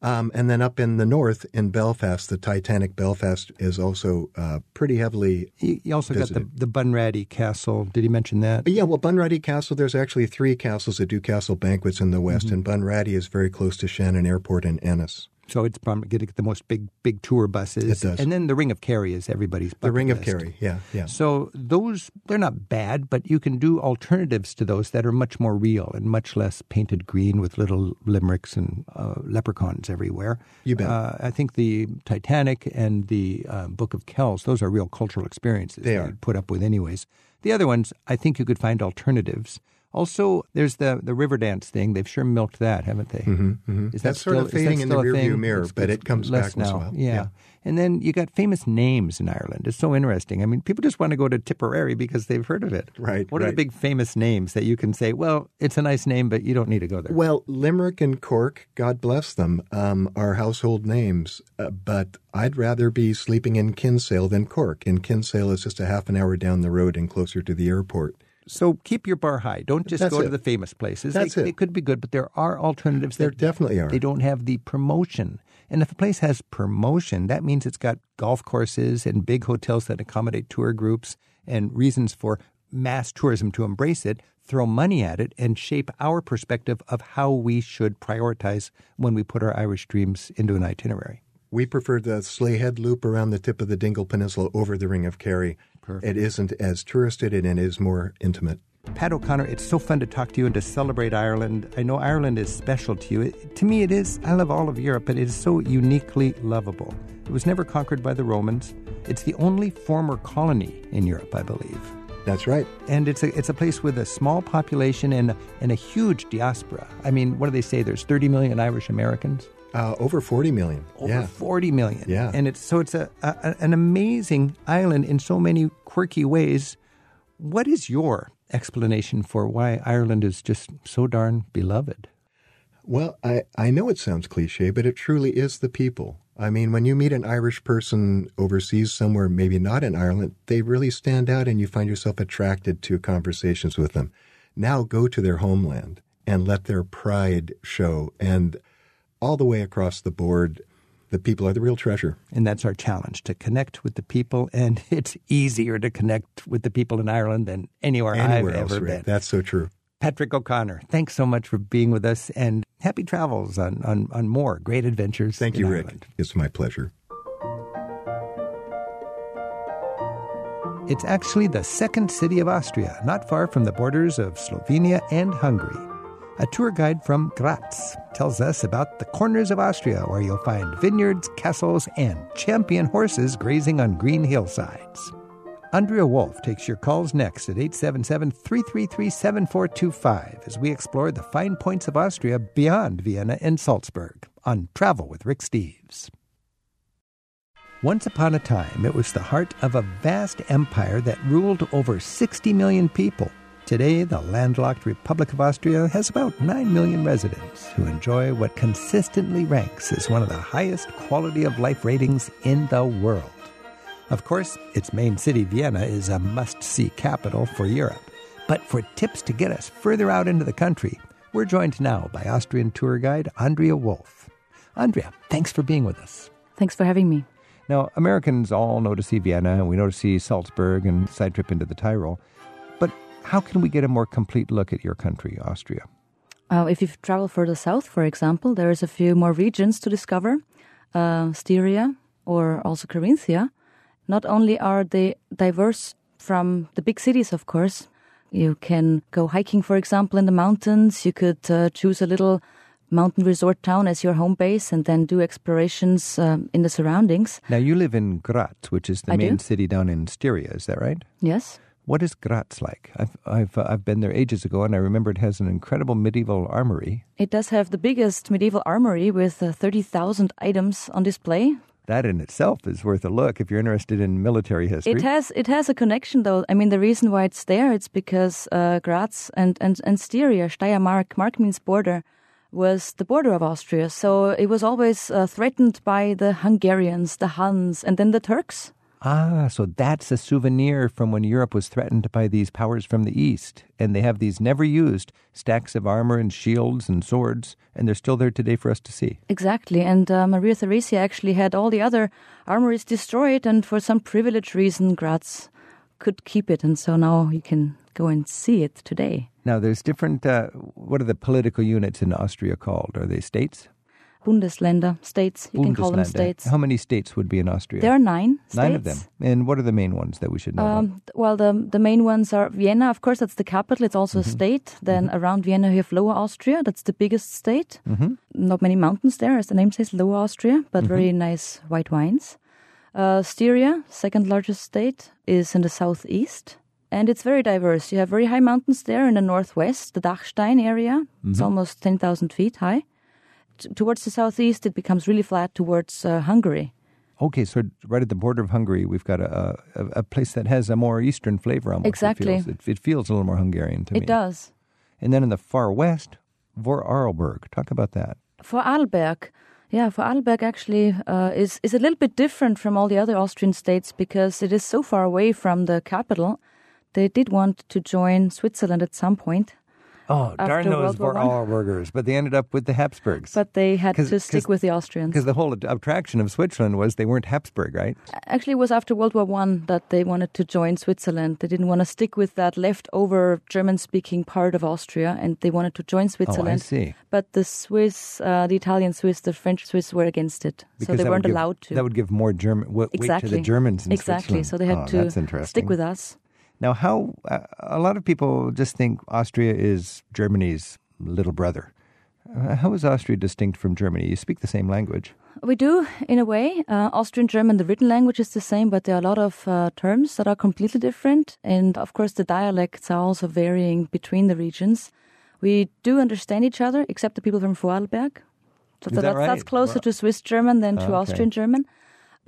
Um, and then up in the north, in Belfast, the Titanic Belfast is also uh, pretty heavily You, you also got the, the Bunratty Castle. Did he mention that? But yeah, well, Bunratty Castle, there's actually three castles that do castle banquets in the west, Mm-hmm. and Bunratty is very close to Shannon Airport in Ennis. So it's probably getting the most big big tour buses. It does. And then the Ring of Kerry is everybody's The Ring of list. Kerry, yeah, yeah. So those they're not bad, but you can do alternatives to those that are much more real and much less painted green with little limericks and uh, leprechauns everywhere. You bet. Uh, I think the Titanic and the uh, Book of Kells; those are real cultural experiences. They are put up with anyways. The other ones, I think you could find alternatives. Also, there's the, the river dance thing. They've sure milked that, haven't they? Mm-hmm, mm-hmm. Is That's that sort of fading in the still rearview mirror, It's- but it's it comes back once in a now. while. Yeah. And then you got famous names in Ireland. It's so interesting. I mean, people just want to go to Tipperary because they've heard of it. Right, What are the big famous names that you can say, well, it's a nice name, but you don't need to go there? Well, Limerick and Cork, God bless them, um, are household names. Uh, but I'd rather be sleeping in Kinsale than Cork. And Kinsale is just a half an hour down the road and closer to the airport. So keep your bar high. Don't just That's go to the famous places. That's they, it. they could be good, but there are alternatives. There that definitely are. They don't have the promotion. And if a place has promotion, that means it's got golf courses and big hotels that accommodate tour groups and reasons for mass tourism to embrace it, throw money at it, and shape our perspective of how we should prioritize when we put our Irish dreams into an itinerary. We prefer the Slea Head loop around the tip of the Dingle Peninsula over the Ring of Kerry. It isn't as touristed and it is more intimate. Pat O'Connor, it's so fun to talk to you and to celebrate Ireland. I know Ireland is special to you. It, to me, it is. I love all of Europe, but it is so uniquely lovable. It was never conquered by the Romans. It's the only former colony in Europe, I believe. That's right. And it's a, it's a place with a small population and, and a huge diaspora. I mean, what do they say? There's 30 million Irish Americans? Uh, over 40 million. Over yeah. 40 million. Yeah. And it's so it's a, a an amazing island in so many quirky ways. What is your explanation for why Ireland is just so darn beloved? Well, I, I know it sounds cliche, but it truly is the people. I mean, when you meet an Irish person overseas somewhere, maybe not in Ireland, they really stand out and you find yourself attracted to conversations with them. Now go to their homeland and let their pride show. And all the way across the board, the people are the real treasure. And that's our challenge to connect with the people. And it's easier to connect with the people in Ireland than anywhere, Anywhere I've else, ever Rick. been. That's so true. Patrick O'Connor, thanks so much for being with us and happy travels on, on, on more great adventures. Thank you, Rick. Ireland. It's my pleasure. It's actually the second city of Austria, not far from the borders of Slovenia and Hungary. A tour guide from Graz tells us about the corners of Austria where you'll find vineyards, castles, and champion horses grazing on green hillsides. Andrea Wolf takes your calls next at 877 333 7425 as we explore the fine points of Austria beyond Vienna and Salzburg on Travel with Rick Steves. Once upon a time, it was the heart of a vast empire that ruled over 60 million people. Today, the landlocked Republic of Austria has about 9 million residents who enjoy what consistently ranks as one of the highest quality of life ratings in the world. Of course, its main city, Vienna, is a must see capital for Europe. But for tips to get us further out into the country, we're joined now by Austrian tour guide Andrea Wolf. Andrea, thanks for being with us. Thanks for having me. Now, Americans all know to see Vienna, and we know to see Salzburg and side trip into the Tyrol. How can we get a more complete look at your country, Austria? Uh, if you travel further south, for example, there's a few more regions to discover uh, Styria or also Carinthia. Not only are they diverse from the big cities, of course, you can go hiking, for example, in the mountains. You could uh, choose a little mountain resort town as your home base and then do explorations um, in the surroundings. Now, you live in Graz, which is the I main do. city down in Styria, is that right? Yes. What is Graz like? I've, I've, uh, I've been there ages ago, and I remember it has an incredible medieval armory. It does have the biggest medieval armory with uh, 30,000 items on display. That in itself is worth a look if you're interested in military history. It has it has a connection though. I mean, the reason why it's there it's because uh, Graz and and and Styria, Steiermark, Mark means border, was the border of Austria. So it was always uh, threatened by the Hungarians, the Huns, and then the Turks. Ah, so that's a souvenir from when Europe was threatened by these powers from the East. And they have these never used stacks of armor and shields and swords, and they're still there today for us to see. Exactly, and uh, Maria Theresia actually had all the other armories destroyed, and for some privileged reason, Graz could keep it, and so now you can go and see it today. Now, there's different, uh, what are the political units in Austria called? Are they states? Bundesländer, states, you can call them states. How many states would be in Austria? There are nine states. Nine of them. And what are the main ones that we should know? Um, well, the the main ones are Vienna, of course, that's the capital. It's also Mm-hmm. a state. Then around Vienna, you have Lower Austria. That's the biggest state. Mm-hmm. Not many mountains there, as the name says, Lower Austria, but very nice white wines. Uh, Styria, second largest state, is in the southeast. and it's very diverse. You have very high mountains there in the northwest, the Dachstein area. It's almost 10,000 feet high. Towards the southeast, it becomes really flat towards uh, Hungary. Okay, so right at the border of Hungary, we've got a, a, a place that has a more eastern flavor almost. Exactly. It feels, it, it feels a little more Hungarian to me. It does. And then in the far west, Vorarlberg. Talk about that. Vorarlberg, yeah, Vorarlberg actually uh, is is a little bit different from all the other Austrian states because it is so far away from the capital. They did want to join Switzerland at some point, Oh, darn those War One. But they ended up with the Habsburgs. but they had to stick with the Austrians. Because the whole attraction of Switzerland was they weren't Habsburg, right? Actually, it was after World War One that they wanted to join Switzerland. They didn't want to stick with that leftover German-speaking part of Austria, and they wanted to join Switzerland. Oh, I see. But the Swiss, uh, the Italian Swiss, the French Swiss were against it, so they weren't give- allowed to. That would give more German weight exactly to the Germans in exactly. Switzerland. So they had oh, to stick with us. Now, how uh, a lot of people just think Austria is Germany's little brother. Uh, how is Austria distinct from Germany? You speak the same language. We do, in a way. Uh, Austrian German, the written language is the same, but there are a lot of uh, terms that are completely different. And of course, the dialects are also varying between the regions. We do understand each other, except the people from Vorarlberg. So that right? that's closer to Swiss German than to Okay. Austrian German.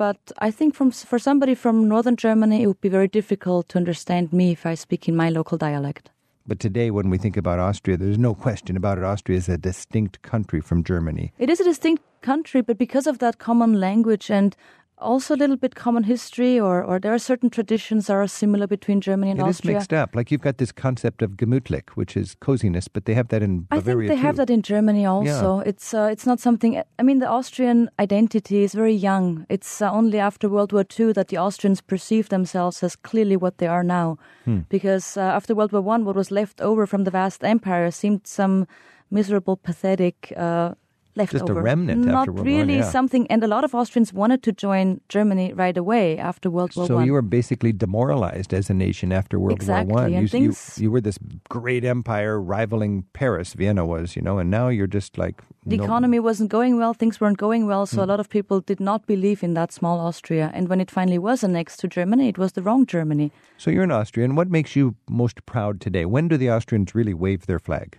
But I think from for somebody from northern Germany, it would be very difficult to understand me if I speak in my local dialect. But today, when we think about Austria, there's no question about it. Austria is a distinct country from Germany. It is a distinct country, but because of that common language and also a little bit common history, or, or there are certain traditions that are similar between Germany and It is Austria. mixed up. Like you've got this concept of gemütlich, which is coziness, but they have that in I think Bavaria they have that in Germany also. It's uh, it's not something. I mean, the Austrian identity is very young. It's uh, only after World War II that the Austrians perceive themselves as clearly what they are now. Hmm. Because uh, after World War One, what was left over from the vast empire seemed some miserable, pathetic. Uh, Leftover. a remnant Not World War really yeah. something, and a lot of Austrians wanted to join Germany right away after World War So One. So you were basically demoralized as a nation after World Exactly, War One. You, things- you, you were this great empire rivaling Paris, Vienna was, you know, and now you're just like the no- economy wasn't going well, things weren't going well, so a Hmm. lot of people did not believe in that small Austria. And when it finally was annexed to Germany, it was the wrong Germany. So you're an Austrian. What makes you most proud today? When do the Austrians really wave their flag?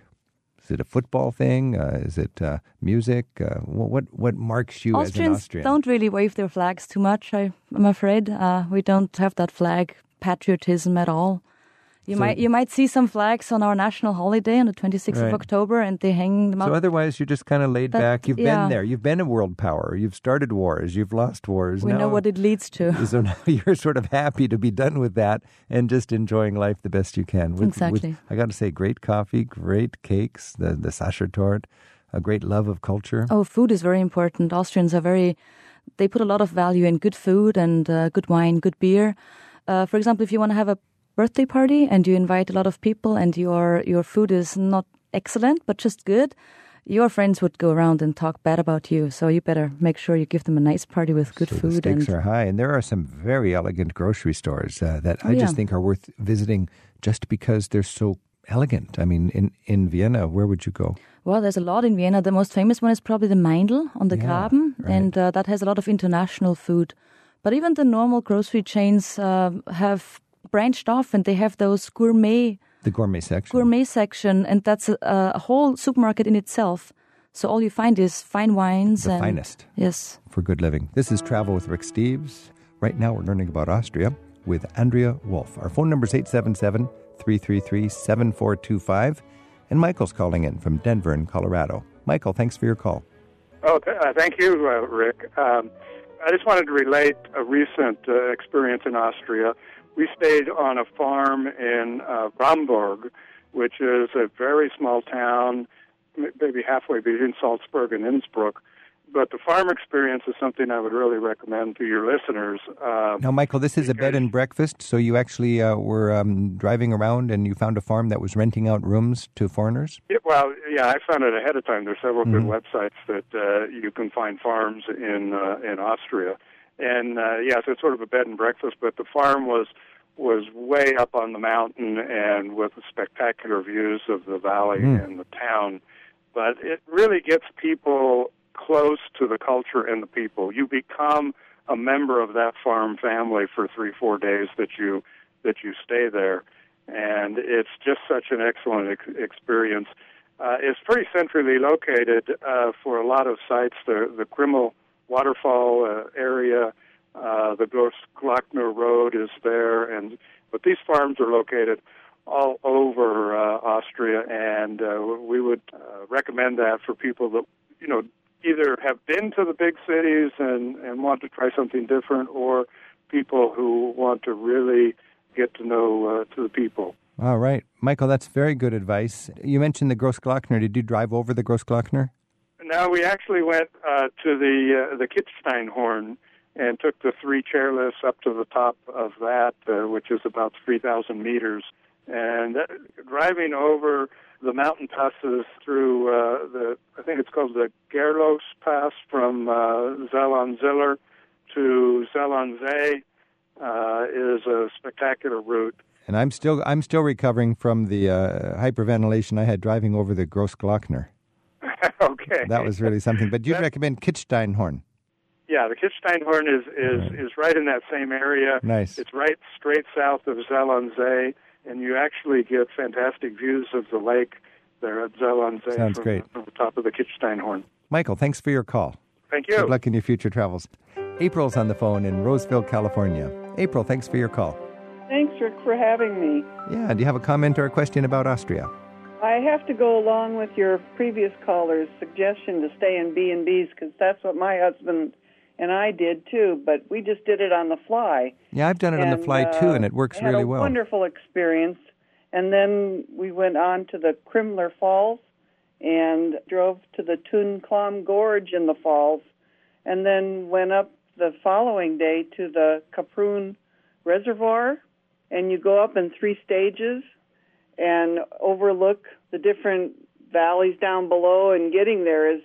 Is it a football thing? Uh, is it uh, music? Uh, what what marks you as an Austrian? don't really wave their flags too much, I, I'm afraid. Uh, we don't have that flag patriotism at all. You So- might you might see some flags on our national holiday on the 26th Right. of October, and they hang them up. So otherwise, you're just kind of laid That- back. You've yeah. been there. You've been a world power. You've started wars. You've lost wars. we now, know what it leads to. So now you're sort of happy to be done with that and just enjoying life the best you can. With, Exactly. With, I got to say, great coffee, great cakes, the the Sachertorte, a great love of culture. Oh, food is very important. Austrians are very, they put a lot of value in good food and uh, good wine, good beer. Uh, for example, if you want to have a birthday party and you invite a lot of people and your, your food is not excellent, but just good, your friends would go around and talk bad about you. So you better make sure you give them a nice party with good so food. the stakes and are high, and there are some very elegant grocery stores uh, that I Oh, just yeah. think are worth visiting just because they're so elegant. I mean, in in Vienna, where would you go? Well, there's a lot in Vienna. The most famous one is probably the Meinl on the Yeah, Graben, right. and uh, that has a lot of international food. But even the normal grocery chains uh, have branched off, and they have those gourmet The gourmet section. gourmet section, and that's a, a whole supermarket in itself. So all you find is fine wines the and finest. yes. for good living. This is Travel with Rick Steves. Right now, we're learning about Austria with Andrea Wolf. Our phone number is 877 333 7425. And Michael's calling in from Denver in Colorado. Michael, thanks for your call. Oh, th- uh, thank you, uh, Rick. Um, I just wanted to relate a recent uh, experience in Austria. We stayed on a farm in uh, Bramberg, which is a very small town, maybe halfway between Salzburg and Innsbruck. But the farm experience is something I would really recommend to your listeners. Uh, Now, Michael, this is a bed and breakfast, so you actually uh, were um, driving around and you found a farm that was renting out rooms to foreigners? Yeah, well, yeah, I found it ahead of time. There's several good websites that uh, you can find farms in uh, in Austria, and uh, yeah, so it's sort of a bed and breakfast. But the farm was was way up on the mountain and with spectacular views of the valley and the town. But it really gets people close to the culture and the people. You become a member of that farm family for three, four days that you that you stay there. And it's just such an excellent ex- experience. Uh, it's pretty centrally located uh, for a lot of sites. The the Krimml waterfall uh, area, uh, the Großglockner Road is there, and but these farms are located all over uh, Austria, and uh, we would uh, recommend that for people that you know either have been to the big cities and and want to try something different, or people who want to really get to know uh, to the people. All right, Michael, that's very good advice. You mentioned the Großglockner. Did you drive over the Großglockner? No, we actually went uh, to the uh, the Kitzsteinhorn and took the three chairlifts up to the top of that, uh, which is about 3,000 meters. And uh, driving over the mountain passes through uh, the, I think it's called the Gerlos Pass from uh, Zell-am-Ziller to Zell-am-See uh, is a spectacular route. And I'm still I'm still recovering from the uh, hyperventilation I had driving over the Großglockner. okay, that was really something. But do you recommend Kitzsteinhorn? Yeah, the Kitzsteinhorn is is right. is right in that same area. Nice. It's right straight south of Zell-am-See, and you actually get fantastic views of the lake there at Zell-am-See. Sounds from, great. From the top of the Kitzsteinhorn. Michael, thanks for your call. Thank you. Good luck in your future travels. April's on the phone in Roseville, California. April, thanks for your call. Thanks, Rick, for having me. Yeah, do you have a comment or a question about Austria? I have to go along with your previous caller's suggestion to stay in B and B's because that's what my husband and I did too. But we just did it on the fly. Yeah, I've done it and, on the fly uh, too, and it works really a well. Wonderful experience. And then we went on to the Krimmler Falls and drove to the Tunklam Gorge in the falls, and then went up the following day to the Kaprun Reservoir, and you go up in three stages and overlook the different valleys down below, and getting there is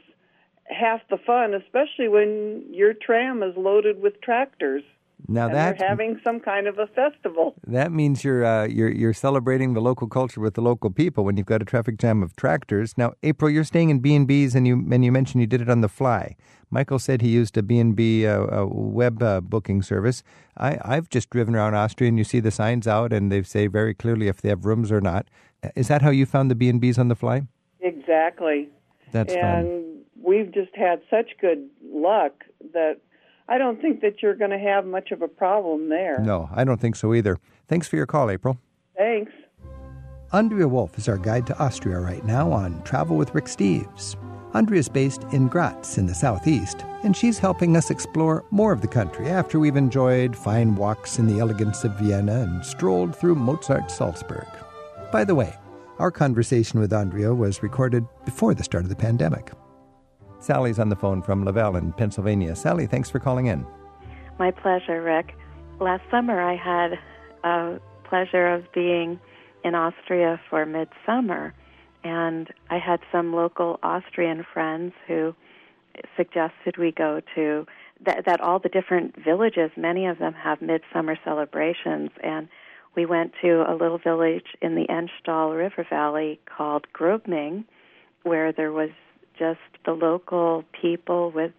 half the fun, especially when your tram is loaded with tractors. Now and that they're having some kind of a festival. that means you're uh, you're you're celebrating the local culture with the local people when you've got a traffic jam of tractors. Now, April, you're staying in B and B's, and you and you mentioned you did it on the fly. Michael said he used a B and B uh, web uh, booking service. I, I've just driven around Austria, and you see the signs out, and they say very clearly if they have rooms or not. Is that how you found the B and B's on the fly? Exactly. That's and fun. we've just had such good luck that I don't think that you're going to have much of a problem there. No, I don't think so either. Thanks for your call, April. Thanks. Andrea Wolf is our guide to Austria right now on Travel with Rick Steves. Andrea is based in Graz in the southeast, and she's helping us explore more of the country after we've enjoyed fine walks in the elegance of Vienna and strolled through Mozart's Salzburg. By the way, our conversation with Andrea was recorded before the start of the pandemic. Sally's on the phone from Lavelle in Pennsylvania. Sally, thanks for calling in. My pleasure, Rick. Last summer I had a pleasure of being in Austria for midsummer, and I had some local Austrian friends who suggested we go to that, that all the different villages, many of them have midsummer celebrations, and we went to a little village in the Ennstal River Valley called Gröbming, where there was just the local people with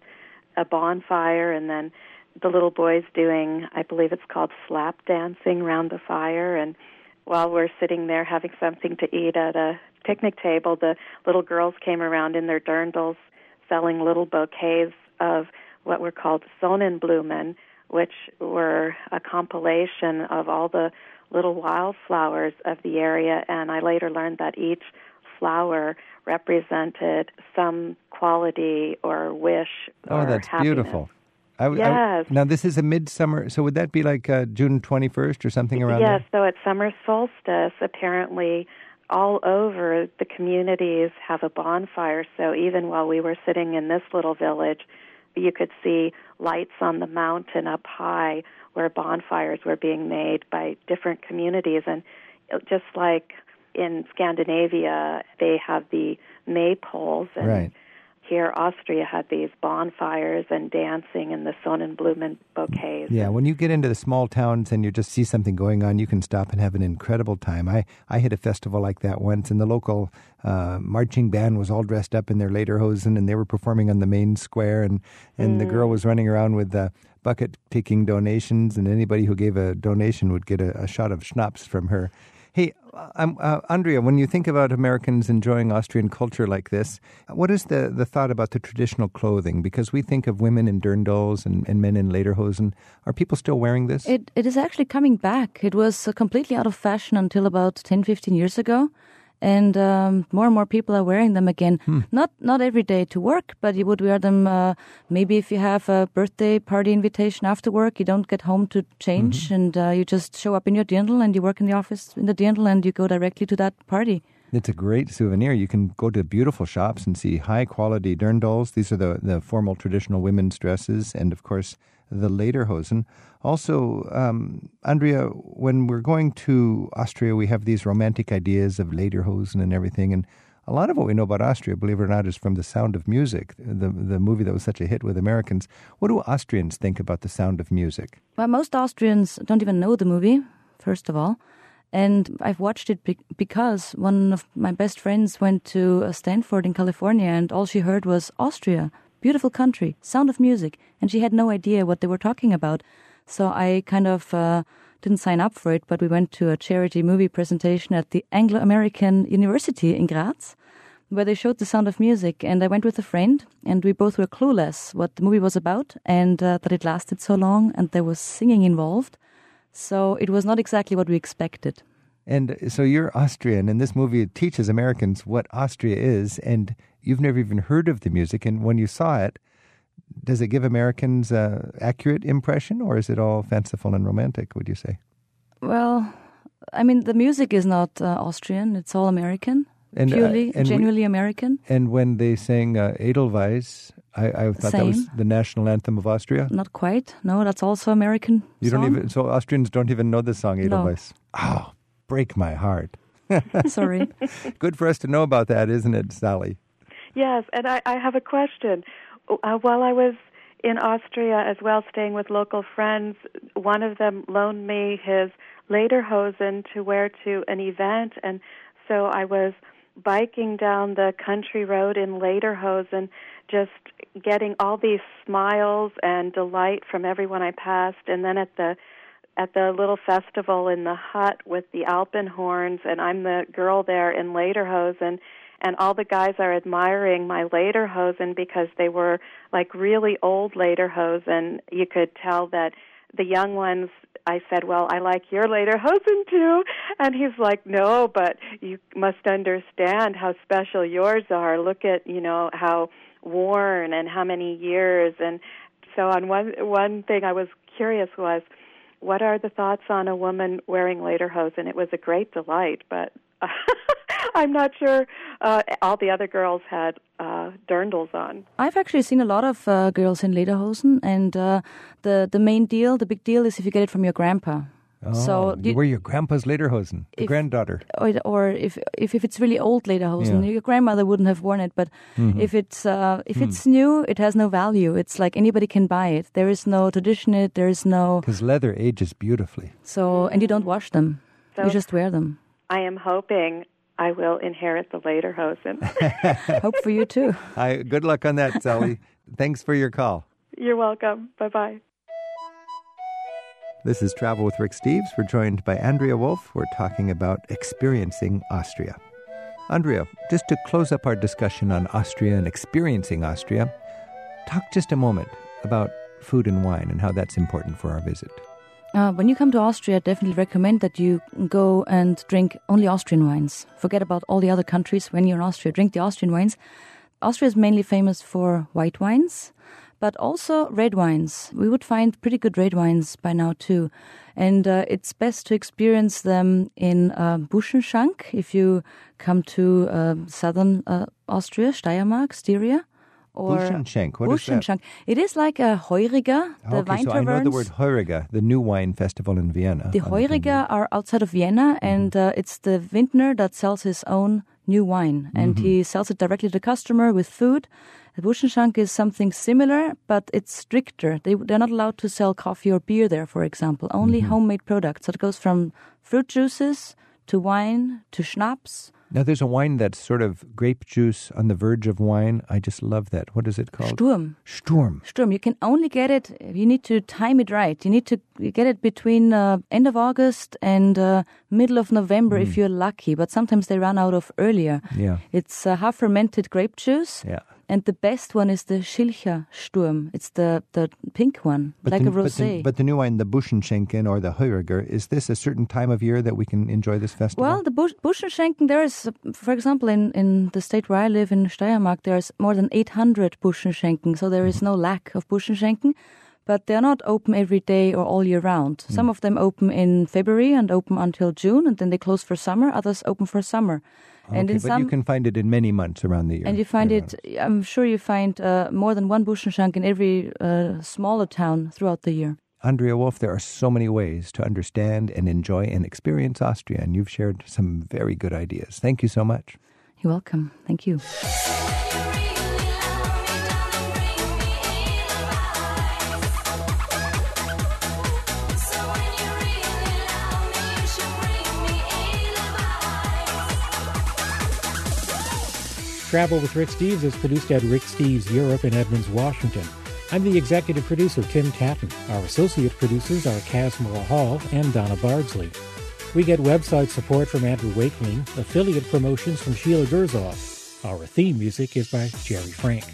a bonfire and then the little boys doing I believe it's called slap dancing around the fire. And while we're sitting there having something to eat at a picnic table the little girls came around in their dirndls selling little bouquets of what were called Sonnenblumen which were a compilation of all the little wildflowers of the area. And I later learned that each flower represented some quality or wish. Oh, or that's happiness. beautiful. I, I- Yes. now, this is a midsummer, so would that be like uh, June 21st or something around Yes, there? so at summer solstice, apparently all over the communities have a bonfire. So even while we were sitting in this little village, you could see lights on the mountain up high where bonfires were being made by different communities. And just like in Scandinavia, they have the maypoles. And Right. here Austria had these bonfires and dancing and the Sonnenblumen bouquets. Yeah, when you get into the small towns and you just see something going on, you can stop and have an incredible time. I, I hit a festival like that once, and the local uh, marching band was all dressed up in their lederhosen, and they were performing on the main square, and, and mm. the girl was running around with the bucket taking donations, and anybody who gave a donation would get a, a shot of schnapps from her. Hey, uh, Andrea, when you think about Americans enjoying Austrian culture like this, what is the, the thought about the traditional clothing? Because we think of women in dirndls and, and men in lederhosen. Are people still wearing this? It, it is actually coming back. It was uh, completely out of fashion until about 10, 15 years ago and um, more and more people are wearing them again. Hmm. Not not every day to work, but you would wear them uh, maybe if you have a birthday party invitation after work. You don't get home to change, mm-hmm. and uh, you just show up in your dirndl and you work in the office in the dirndl and you go directly to that party. It's a great souvenir. You can go to beautiful shops and see high quality dirndls. These are the, the formal traditional women's dresses, and of course the lederhosen. Also, um, Andrea, when we're going to Austria, we have these romantic ideas of lederhosen and everything. And a lot of what we know about Austria, believe it or not, is from The Sound of Music, the the movie that was such a hit with Americans. What do Austrians think about The Sound of Music? Well, most Austrians don't even know the movie, first of all. And I've watched it be- because one of my best friends went to Stanford in California, and all she heard was Austria, beautiful country, sound of music, and she had no idea what they were talking about. So I kind of uh, didn't sign up for it, but we went to a charity movie presentation at the Anglo American University in Graz, where they showed the sound of music. And I went with a friend, and we both were clueless what the movie was about and uh, that it lasted so long and there was singing involved. So it was not exactly what we expected. And so you're Austrian, and this movie teaches Americans what Austria is, and you've never even heard of the music. And when you saw it, does it give Americans an accurate impression, or is it all fanciful and romantic, would you say? Well, I mean, the music is not uh, Austrian, it's all American. And, uh, purely, uh, and genuinely we, American. And when they sang uh, Edelweiss, I, I thought Same. that was the national anthem of Austria. Not quite. No, that's also American. You song. don't even. So Austrians don't even know the song Edelweiss. No. Oh, break my heart. Sorry. Good for us to know about that, isn't it, Sally? Yes, and I, I have a question. Uh, while I was in Austria as well, staying with local friends, one of them loaned me his lederhosen to wear to an event, and so I was biking down the country road in lederhosen, just getting all these smiles and delight from everyone I passed, and then at the at the little festival in the hut with the Alpenhorns, and I'm the girl there in lederhosen, and all the guys are admiring my lederhosen because they were like really old lederhosen. You could tell that the young ones I said, "Well, I like your lederhosen too," and he's like, "No, but you must understand how special yours are. Look at you know how worn and how many years." And so, on one one thing I was curious was, what are the thoughts on a woman wearing lederhosen? It was a great delight, but I'm not sure uh, all the other girls had uh, dirndls on. I've actually seen a lot of uh, girls in lederhosen, and uh, the the main deal, the big deal, is if you get it from your grandpa. Oh, so you, wear your grandpa's lederhosen, the if, granddaughter, or, or, if, if if it's really old lederhosen, yeah. your grandmother wouldn't have worn it. But mm-hmm. if it's uh, if mm. it's new, it has no value. It's like anybody can buy it. There is no tradition in it. There is no because leather ages beautifully. So and you don't wash them. So you just wear them. I am hoping I will inherit the lederhosen. Hope for you too. Hi, good luck on that, Sally. Thanks for your call. You're welcome. Bye bye. This is Travel with Rick Steves. We're joined by Andrea Wolf. We're talking about experiencing Austria. Andrea, just to close up our discussion on Austria and experiencing Austria, talk just a moment about food and wine and how that's important for our visit. Uh, when you come to Austria, I definitely recommend that you go and drink only Austrian wines. Forget about all the other countries. When you're in Austria, drink the Austrian wines. Austria is mainly famous for white wines, but also red wines. We would find pretty good red wines by now too. And uh, it's best to experience them in uh, Buschenschank if you come to uh, southern uh, Austria, Steiermark, Styria or. What Buschenschank. Is that? It is like a Heuriger, the okay, wine so I know the word Heuriger, the new wine festival in Vienna. The Heuriger are outside of Vienna, mm-hmm. and uh, it's the vintner that sells his own new wine, and mm-hmm. he sells it directly to the customer with food. The Buschenschank is something similar, but it's stricter. They, they're not allowed to sell coffee or beer there, for example. Only Mm-hmm. homemade products. So it goes from fruit juices to wine to schnapps. Now, there's a wine that's sort of grape juice on the verge of wine. I just love that. What is it called? Sturm. Sturm. Sturm. You can only get it. You need to time it right. You need to get it between uh, end of August and uh, middle of November if you're lucky. But sometimes they run out of earlier. Mm. Yeah. It's uh, half fermented grape juice. Yeah. And the best one is the Schilcher Sturm. It's the, the pink one, like the, a but the- rosé. But the, new wine, the Buschenschenken or the Heuriger, is this a certain time of year that we can enjoy this festival? Well, the Busch, Buschenschenken, there is, for example, in, in the state where I live in Steiermark, there's more than 800 Buschenschenken, so there is no lack of Buschenschenken. But they're not open every day or all year round. Some of them open in February and open until June, and then they close for summer. Others open for summer. and in but some, you can find it in many months around the year. and you find year it. I'm sure you find uh, more than one Buschenschank in every uh, smaller town throughout the year. Andrea Wolf, there are so many ways to understand and enjoy and experience Austria, and you've shared some very good ideas. Thank you so much. You're welcome. Thank you. Travel with Rick Steves is produced at Rick Steves Europe in Edmonds, Washington. I'm the executive producer, Tim Tattan. Our associate producers are Casmara Hall and Donna Bardsley. We get website support from Andrew Wakeling, affiliate promotions from Sheila Gerzoff. Our theme music is by Jerry Frank.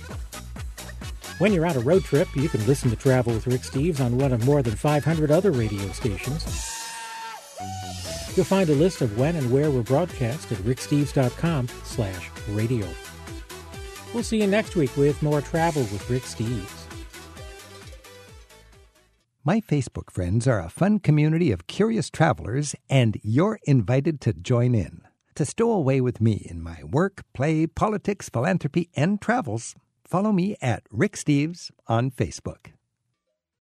When you're on a road trip, you can listen to Travel with Rick Steves on one of more than 500 other radio stations. You'll find a list of when and where we're broadcast at ricksteves.com slash radio. We'll see you next week with more Travel with Rick Steves. My Facebook friends are a fun community of curious travelers, and you're invited to join in. To stow away with me in my work, play, politics, philanthropy, and travels, follow me at Rick Steves on Facebook.